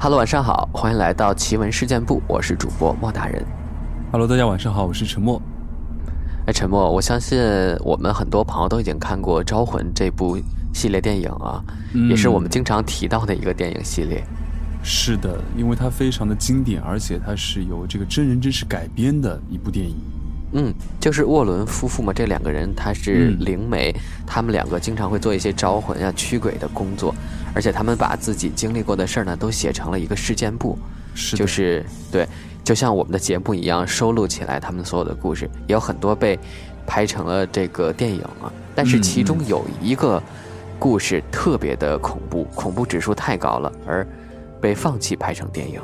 Hello，晚上好，欢迎来到奇闻事件部，我是主播莫大人。Hello，大家晚上好，我是陈默。哎，陈默，我相信我们很多朋友都已经看过《招魂》这部系列电影啊，嗯也是我们经常提到的一个电影系列。是的，因为它非常的经典，而且它是由这个真人真事改编的一部电影。嗯，就是沃伦夫妇嘛，这两个人他是嗯灵媒，他们两个经常会做一些招魂啊、驱鬼的工作，而且他们把自己经历过的事儿呢，都写成了一个事件簿。是，就是对，就像我们的节目一样，收录起来他们所有的故事，也有很多被拍成了这个电影啊。但是其中有一个故事特别的恐怖，恐怖指数太高了，而被放弃拍成电影。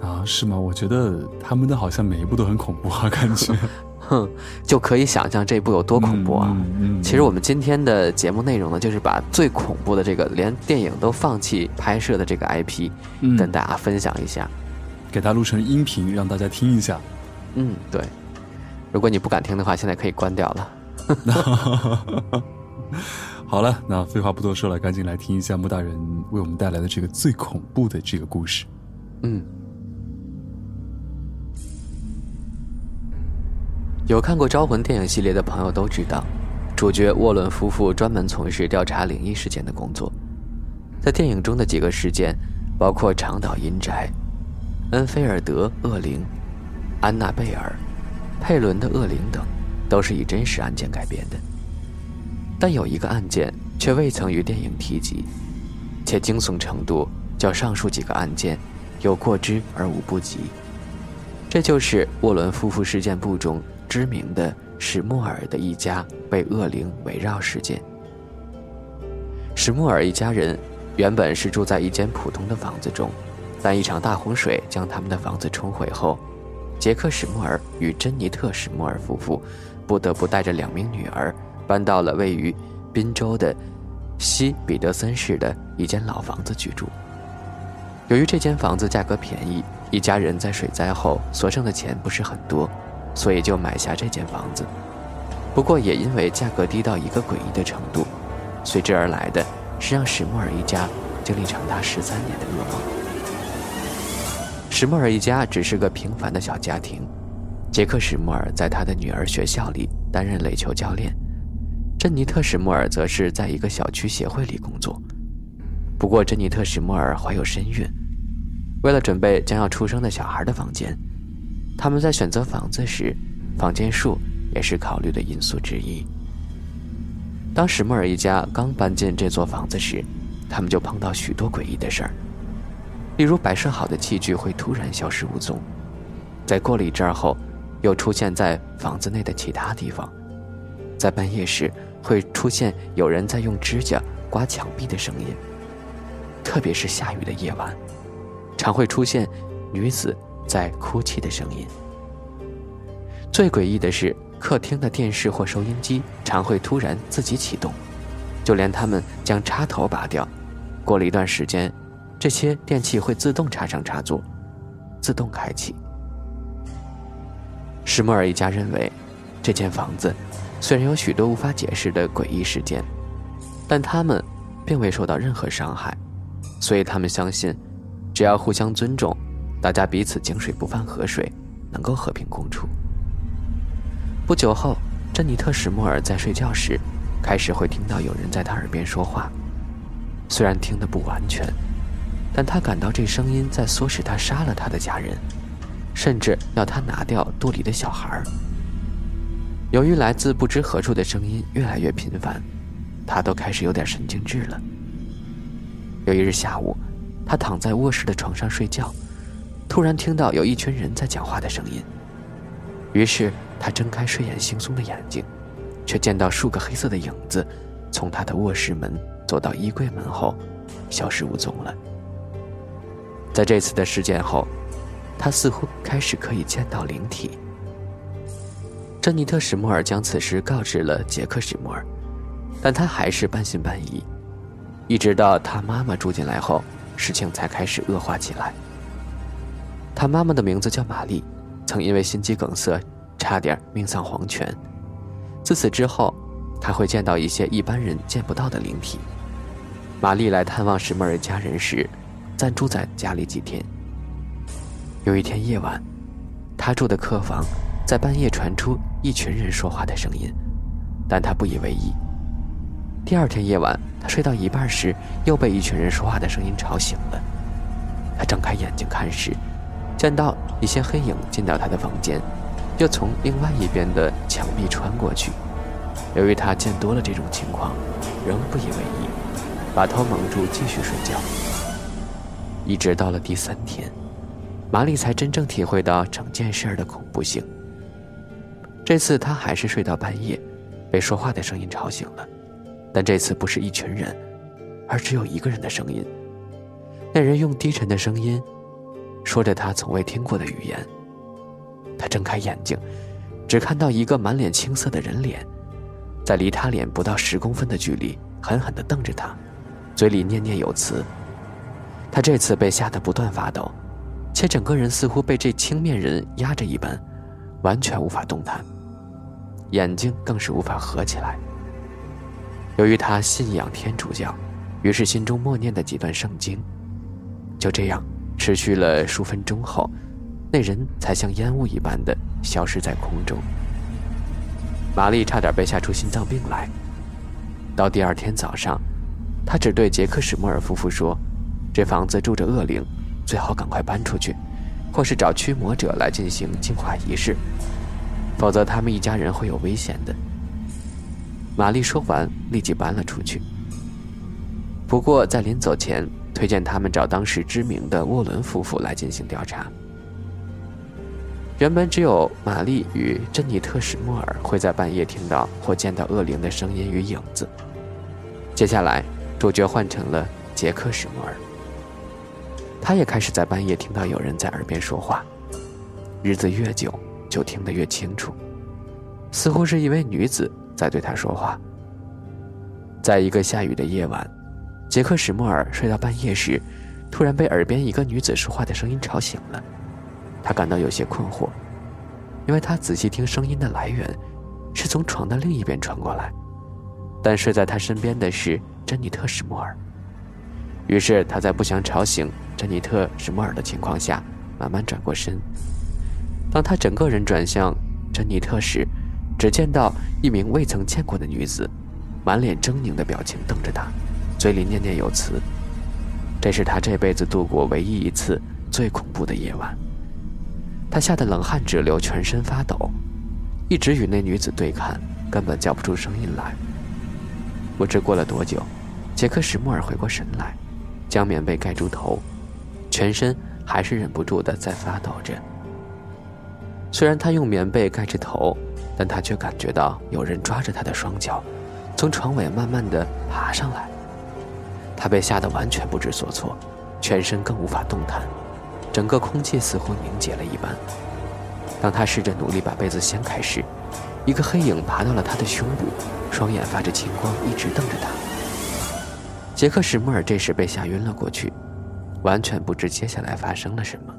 啊，是吗？我觉得他们的好像每一部都很恐怖啊，感觉 哼，就可以想象这部有多恐怖啊！嗯其实我们今天的节目内容呢，就是把最恐怖的这个连电影都放弃拍摄的这个 IP，、嗯跟大家分享一下。给它录成音频，让大家听一下。嗯，对。如果你不敢听的话，现在可以关掉了。好了，那废话不多说了，赶紧来听一下穆大人为我们带来的这个最恐怖的这个故事。嗯，有看过《招魂》电影系列的朋友都知道，主角沃伦夫妇专门从事调查灵异事件的工作。在电影中的几个事件，包括长岛阴宅、恩菲尔德恶灵、安娜贝尔、佩伦的恶灵等，都是以真实案件改编的。但有一个案件却未曾于电影提及，且惊悚程度较上述几个案件有过之而无不及。这就是沃伦夫妇事件簿中知名的史莫尔的一家被恶灵围绕事件。史莫尔一家人原本是住在一间普通的房子中，但一场大洪水将他们的房子冲毁后，杰克·史莫尔与珍妮特·史莫尔夫妇不得不带着两名女儿搬到了位于宾州的西彼得森市的一间老房子居住。由于这间房子价格便宜，一家人在水灾后所剩的钱不是很多，所以就买下这间房子。不过也因为价格低到一个诡异的程度，随之而来的是让史莫尔一家经历长达十三年的噩梦。史莫尔一家只是个平凡的小家庭，杰克·史莫尔在他的女儿学校里担任垒球教练，珍妮特·史莫尔则是在一个小区协会里工作。不过，珍妮特·史莫尔怀有身孕，为了准备将要出生的小孩的房间，他们在选择房子时，房间数也是考虑的因素之一。当史莫尔一家刚搬进这座房子时，他们就碰到许多诡异的事儿，例如摆设好的器具会突然消失无踪，在过了一阵儿后，又出现在房子内的其他地方，在半夜时会出现有人在用指甲刮墙壁的声音。特别是下雨的夜晚，常会出现女子在哭泣的声音。最诡异的是，客厅的电视或收音机常会突然自己启动，就连他们将插头拔掉，过了一段时间，这些电器会自动插上插座，自动开启。史莫尔一家认为，这间房子虽然有许多无法解释的诡异事件，但他们并未受到任何伤害。所以他们相信，只要互相尊重，大家彼此井水不犯河水，能够和平共处。不久后，珍妮特·史莫尔在睡觉时，开始会听到有人在她耳边说话，虽然听得不完全，但她感到这声音在唆使她杀了她的家人，甚至要她拿掉肚里的小孩。由于来自不知何处的声音越来越频繁，她都开始有点神经质了。有一日下午，他躺在卧室的床上睡觉，突然听到有一群人在讲话的声音。于是他睁开睡眼惺忪的眼睛，却见到数个黑色的影子从他的卧室门走到衣柜门后，消失无踪了。在这次的事件后，他似乎开始可以见到灵体。珍妮特·史莫尔将此事告知了杰克·史莫尔，但他还是半信半疑。一直到他妈妈住进来后，事情才开始恶化起来。他妈妈的名字叫玛丽，曾因为心肌梗塞差点命丧黄泉。自此之后，他会见到一些一般人见不到的灵体。玛丽来探望史莫尔家人时，暂住在家里几天。有一天夜晚，他住的客房在半夜传出一群人说话的声音，但他不以为意。第二天夜晚，他睡到一半时，又被一群人说话的声音吵醒了。他睁开眼睛看时，见到一些黑影进到他的房间，又从另外一边的墙壁穿过去。由于他见多了这种情况，仍不以为意，把头蒙住继续睡觉。一直到了第三天，玛丽才真正体会到整件事的恐怖性。这次她还是睡到半夜，被说话的声音吵醒了，但这次不是一群人，而只有一个人的声音。那人用低沉的声音，说着他从未听过的语言。他睁开眼睛，只看到一个满脸青色的人脸，在离他脸不到十公分的距离，狠狠地瞪着他，嘴里念念有词。他这次被吓得不断发抖，且整个人似乎被这青面人压着一般，完全无法动弹，眼睛更是无法合起来。由于他信仰天主教，于是心中默念的几段圣经。就这样持续了数分钟后，那人才像烟雾一般的消失在空中。玛丽差点被吓出心脏病来。到第二天早上，她只对杰克史莫尔夫妇说：“这房子住着恶灵，最好赶快搬出去，或是找驱魔者来进行净化仪式，否则他们一家人会有危险的。”玛丽说完，立即搬了出去。不过在临走前。推荐他们找当时知名的沃伦夫妇来进行调查。原本只有玛丽与珍妮特·史莫尔会在半夜听到或见到恶灵的声音与影子。接下来，主角换成了杰克·史莫尔，他也开始在半夜听到有人在耳边说话。日子越久，就听得越清楚，似乎是一位女子在对他说话。在一个下雨的夜晚。杰克·史莫尔睡到半夜时，突然被耳边一个女子说话的声音吵醒了。他感到有些困惑，因为他仔细听声音的来源，是从床的另一边传过来。但睡在他身边的是珍妮特·史莫尔。于是他在不想吵醒珍妮特·史莫尔的情况下，慢慢转过身。当他整个人转向珍妮特时，只见到一名未曾见过的女子，满脸狰狞的表情瞪着他。嘴里念念有词，这是他这辈子度过唯一一次最恐怖的夜晚。他吓得冷汗直流，全身发抖，一直与那女子对看，根本叫不出声音来。不知过了多久，杰克·史莫尔回过神来，将棉被盖住头，全身还是忍不住的在发抖着。虽然他用棉被盖着头，但他却感觉到有人抓着他的双脚，从床尾慢慢的爬上来。他被吓得完全不知所措，全身更无法动弹，整个空气似乎凝结了一般。当他试着努力把被子掀开时，一个黑影爬到了他的胸部，双眼发着青光，一直瞪着他。杰克·史莫尔这时被吓晕了过去，完全不知接下来发生了什么。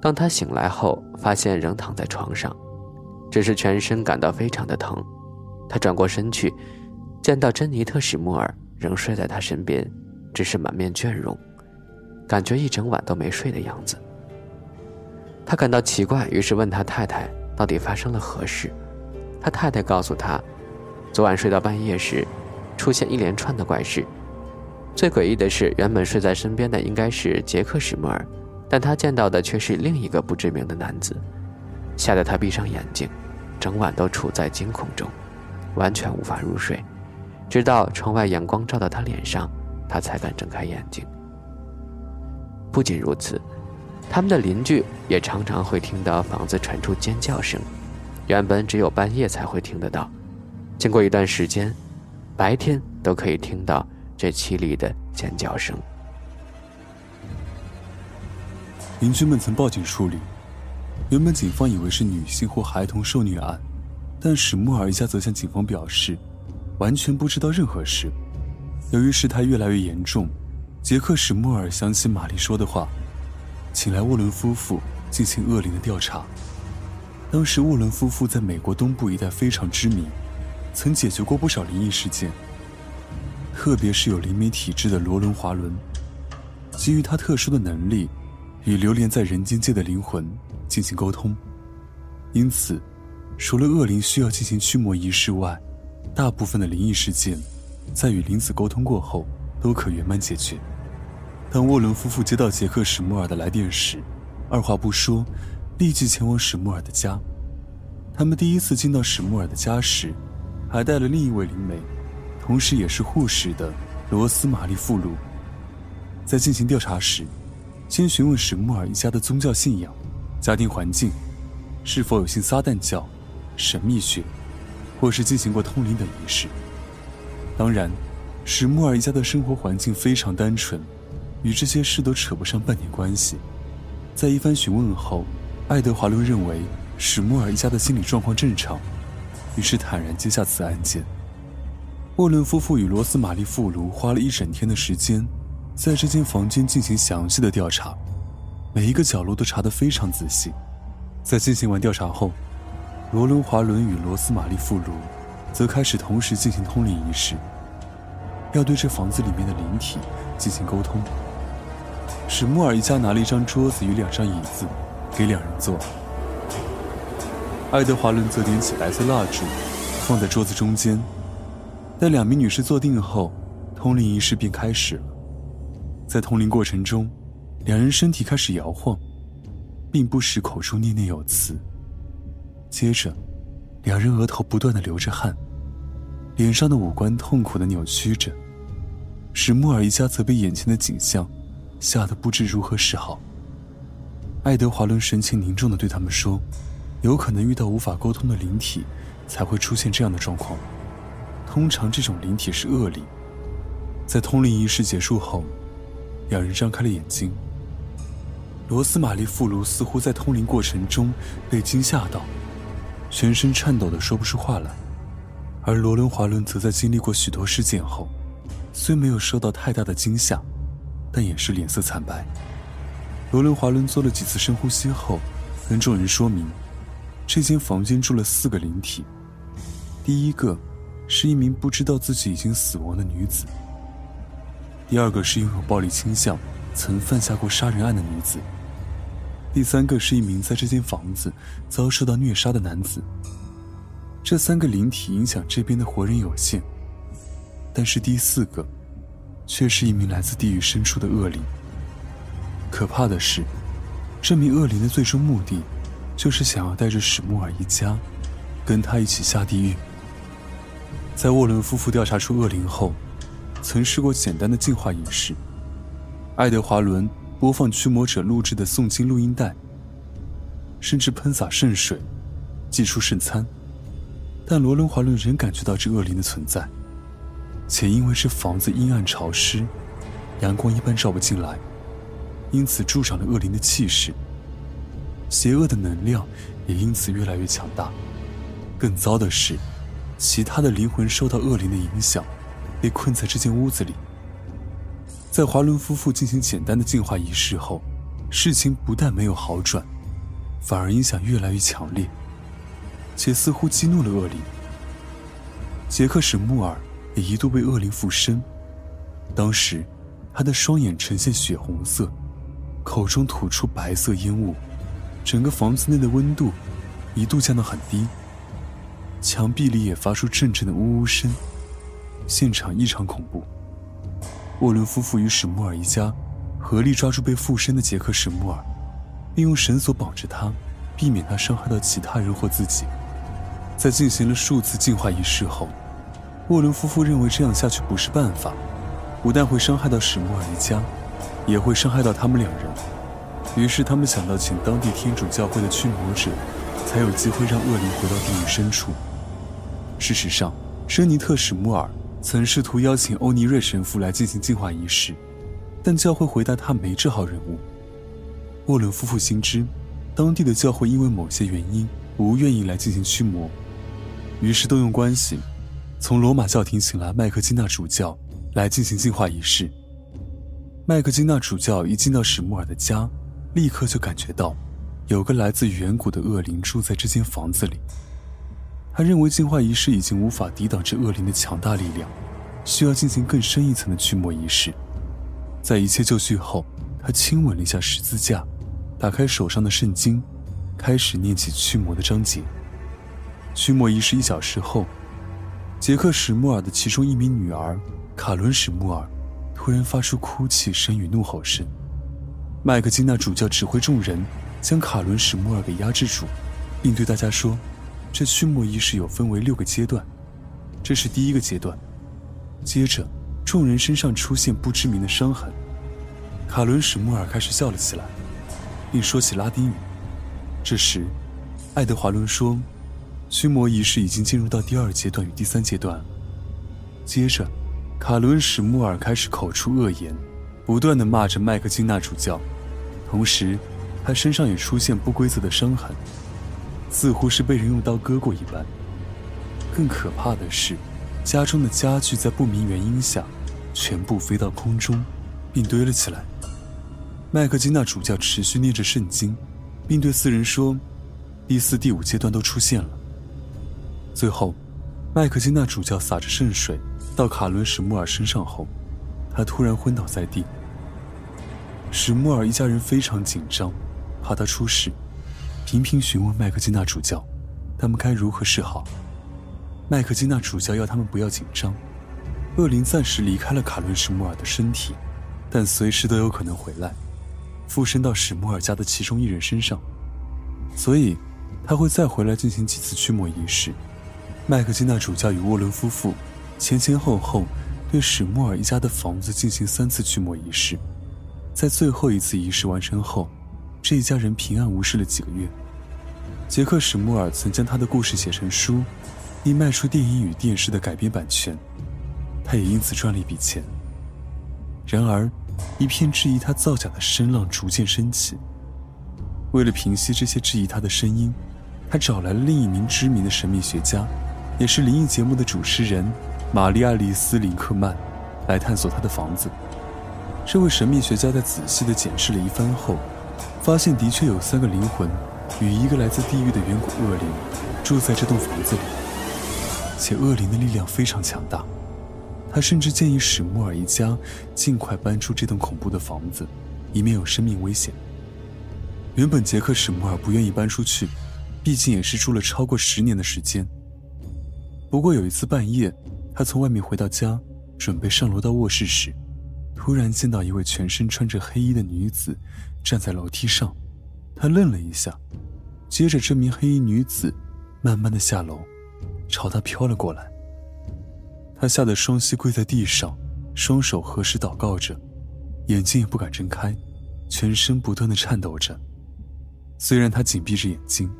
当他醒来后，发现仍躺在床上，只是全身感到非常的疼。他转过身去，见到珍妮特·史莫尔。仍睡在他身边，只是满面倦容，感觉一整晚都没睡的样子。他感到奇怪，于是问他太太到底发生了何事。他太太告诉他，昨晚睡到半夜时，出现一连串的怪事。最诡异的是，原本睡在身边的应该是杰克·史莫尔，但他见到的却是另一个不知名的男子，吓得他闭上眼睛，整晚都处在惊恐中，完全无法入睡。直到窗外阳光照到他脸上，他才敢睁开眼睛。不仅如此，他们的邻居也常常会听到房子传出尖叫声，原本只有半夜才会听得到，经过一段时间，白天都可以听到这凄厉的尖叫声。邻居们曾报警处理，原本警方以为是女性或孩童受虐案，但史穆尔一家则向警方表示。完全不知道任何事。由于事态越来越严重，杰克·史莫尔想起玛丽说的话，请来沃伦夫妇进行恶灵的调查。当时沃伦夫妇在美国东部一带非常知名，曾解决过不少灵异事件。特别是有灵媒体质的罗伦·华伦，基于他特殊的能力，与流连在人间界的灵魂进行沟通。因此，除了恶灵需要进行驱魔仪式外，大部分的灵异事件，在与灵子沟通过后都可圆满解决。当沃伦夫妇接到杰克·史穆尔的来电时，二话不说，立即前往史穆尔的家。他们第一次进到史穆尔的家时，还带了另一位灵媒，同时也是护士的罗斯玛丽·富卢。在进行调查时，先询问史穆尔一家的宗教信仰、家庭环境，是否有信撒旦教、神秘学，或是进行过通灵等仪式。当然，史穆尔一家的生活环境非常单纯，与这些事都扯不上半点关系。在一番询问后，爱德华伦认为史穆尔一家的心理状况正常，于是坦然接下此案件。沃伦夫妇与罗斯玛丽·富卢花了一整天的时间。在这间房间进行详细的调查，每一个角落都查得非常仔细。在进行完调查后，罗伦·华伦与罗斯玛丽·富卢则开始同时进行通灵仪式，要对这房子里面的灵体进行沟通。史穆尔一家拿了一张桌子与两张椅子，给两人坐。爱德华伦则点起白色蜡烛，放在桌子中间。待两名女士坐定后，通灵仪式便开始了。在通灵过程中，两人身体开始摇晃，并不时口中念念有词。接着，两人额头不断的流着汗，脸上的五官痛苦的扭曲着。史穆尔一家则被眼前的景象吓得不知如何是好。爱德华伦神情凝重的对他们说：“有可能遇到无法沟通的灵体，才会出现这样的状况。通常这种灵体是恶灵。”在通灵仪式结束后。两人张开了眼睛。罗斯玛丽·富卢似乎在通灵过程中被惊吓到，全身颤抖的说不出话来；而罗伦·华伦则在经历过许多事件后，虽没有受到太大的惊吓，但也是脸色惨白。罗伦·华伦做了几次深呼吸后，跟众人说明，这间房间住了四个灵体。第一个，是一名不知道自己已经死亡的女子。第二个是拥有暴力倾向、曾犯下过杀人案的女子。第三个是一名在这间房子遭受到虐杀的男子。这三个灵体影响这边的活人有限，但是第四个，却是一名来自地狱深处的恶灵。可怕的是，这名恶灵的最终目的，就是想要带着史穆尔一家，跟他一起下地狱。在沃伦夫妇调查出恶灵后。曾试过简单的净化仪式，爱德华伦播放驱魔者录制的诵经录音带，甚至喷洒圣水，祭出圣餐，但罗伦华伦仍感觉到这恶灵的存在，且因为这房子阴暗潮湿，阳光一般照不进来，因此助长了恶灵的气势，邪恶的能量也因此越来越强大。更糟的是，其他的灵魂受到恶灵的影响。被困在这间屋子里。在华伦夫妇进行简单的净化仪式后，事情不但没有好转，反而影响越来越强烈，且似乎激怒了恶灵。杰克·史穆尔也一度被恶灵附身，当时他的双眼呈现血红色，口中吐出白色烟雾，整个房子内的温度一度降到很低，墙壁里也发出阵阵的呜呜声。现场异常恐怖。沃伦夫妇与史穆尔一家合力抓住被附身的杰克·史穆尔，并用绳索绑着他，避免他伤害到其他人或自己。在进行了数次净化仪式后，沃伦夫妇认为这样下去不是办法，不但会伤害到史穆尔一家，也会伤害到他们两人。于是他们想到请当地天主教会的驱魔者，才有机会让恶灵回到地狱深处。事实上，珍妮特·史穆尔。曾试图邀请欧尼瑞神父来进行净化仪式，但教会回答他没这号人物。沃伦夫妇心知，当地的教会因为某些原因不愿意来进行驱魔，于是动用关系，从罗马教廷请来麦克金纳主教来进行净化仪式。麦克金纳主教一进到史穆尔的家，立刻就感觉到，有个来自远古的恶灵住在这间房子里。他认为净化仪式已经无法抵挡这恶灵的强大力量，需要进行更深一层的驱魔仪式。在一切就绪后，他亲吻了一下十字架，打开手上的圣经，开始念起驱魔的章节。驱魔仪式一小时后，杰克·史穆尔的其中一名女儿卡伦·史穆尔突然发出哭泣声与怒吼声。麦克金纳主教指挥众人将卡伦·史穆尔给压制住，并对大家说：“这驱魔仪式有分为六个阶段，这是第一个阶段。”接着，众人身上出现不知名的伤痕。卡伦·史穆尔开始笑了起来，并说起拉丁语。这时，爱德华伦说：“驱魔仪式已经进入到第二阶段与第三阶段。”接着，卡伦·史穆尔开始口出恶言，不断的骂着麦克金纳主教，同时，他身上也出现不规则的伤痕，似乎是被人用刀割过一般。更可怕的是。家中的家具在不明原因下全部飞到空中，并堆了起来。麦克金纳主教持续念着圣经，并对四人说：“第四、第五阶段都出现了。”最后，麦克金纳主教洒着圣水到卡伦·史穆尔身上后，他突然昏倒在地。史穆尔一家人非常紧张，怕他出事，频频询问麦克金纳主教，他们该如何是好。麦克金纳主教要他们不要紧张，恶灵暂时离开了卡伦·史穆尔的身体，但随时都有可能回来，附身到史穆尔家的其中一人身上，所以他会再回来进行几次驱魔仪式。麦克金纳主教与沃伦夫妇前前后后对史穆尔一家的房子进行三次驱魔仪式，在最后一次仪式完成后，这一家人平安无事了几个月。杰克·史穆尔曾将他的故事写成书。并卖出电影与电视的改编版权，他也因此赚了一笔钱。然而，一片质疑他造假的声浪逐渐升起。为了平息这些质疑他的声音，他找来了另一名知名的神秘学家，也是灵异节目的主持人玛丽·爱丽丝·林克曼，来探索他的房子。这位神秘学家在仔细地检视了一番后，发现的确有三个灵魂与一个来自地狱的远古恶灵住在这栋房子里。且恶灵的力量非常强大，他甚至建议史穆尔一家尽快搬出这栋恐怖的房子，以免有生命危险。原本杰克·史穆尔不愿意搬出去，毕竟也是住了超过十年的时间。不过有一次半夜，他从外面回到家，准备上楼到卧室时，突然见到一位全身穿着黑衣的女子站在楼梯上，他愣了一下，接着这名黑衣女子慢慢的下楼。朝他飘了过来，他吓得双膝跪在地上，双手合十祷告着，眼睛也不敢睁开，全身不断的颤抖着。虽然他紧闭着眼睛，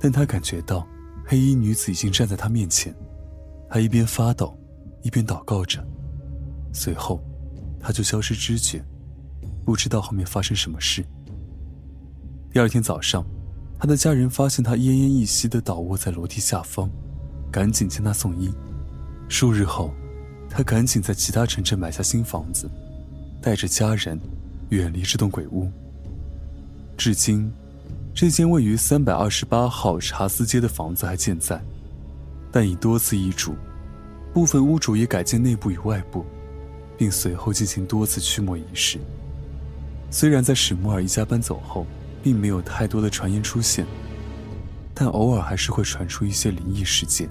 但他感觉到黑衣女子已经站在他面前。他一边发抖，一边祷告着，随后他就消失知觉，不知道后面发生什么事。第二天早上，他的家人发现他奄奄一息的倒卧在楼梯下方。赶紧将他送医。数日后，他赶紧在其他城镇买下新房子，带着家人远离这栋鬼屋。至今，这间位于三百二十八号查斯街的房子还健在，但已多次易主，部分屋主也改建内部与外部，并随后进行多次驱魔仪式。虽然在史穆尔一家搬走后，并没有太多的传言出现，但偶尔还是会传出一些灵异事件。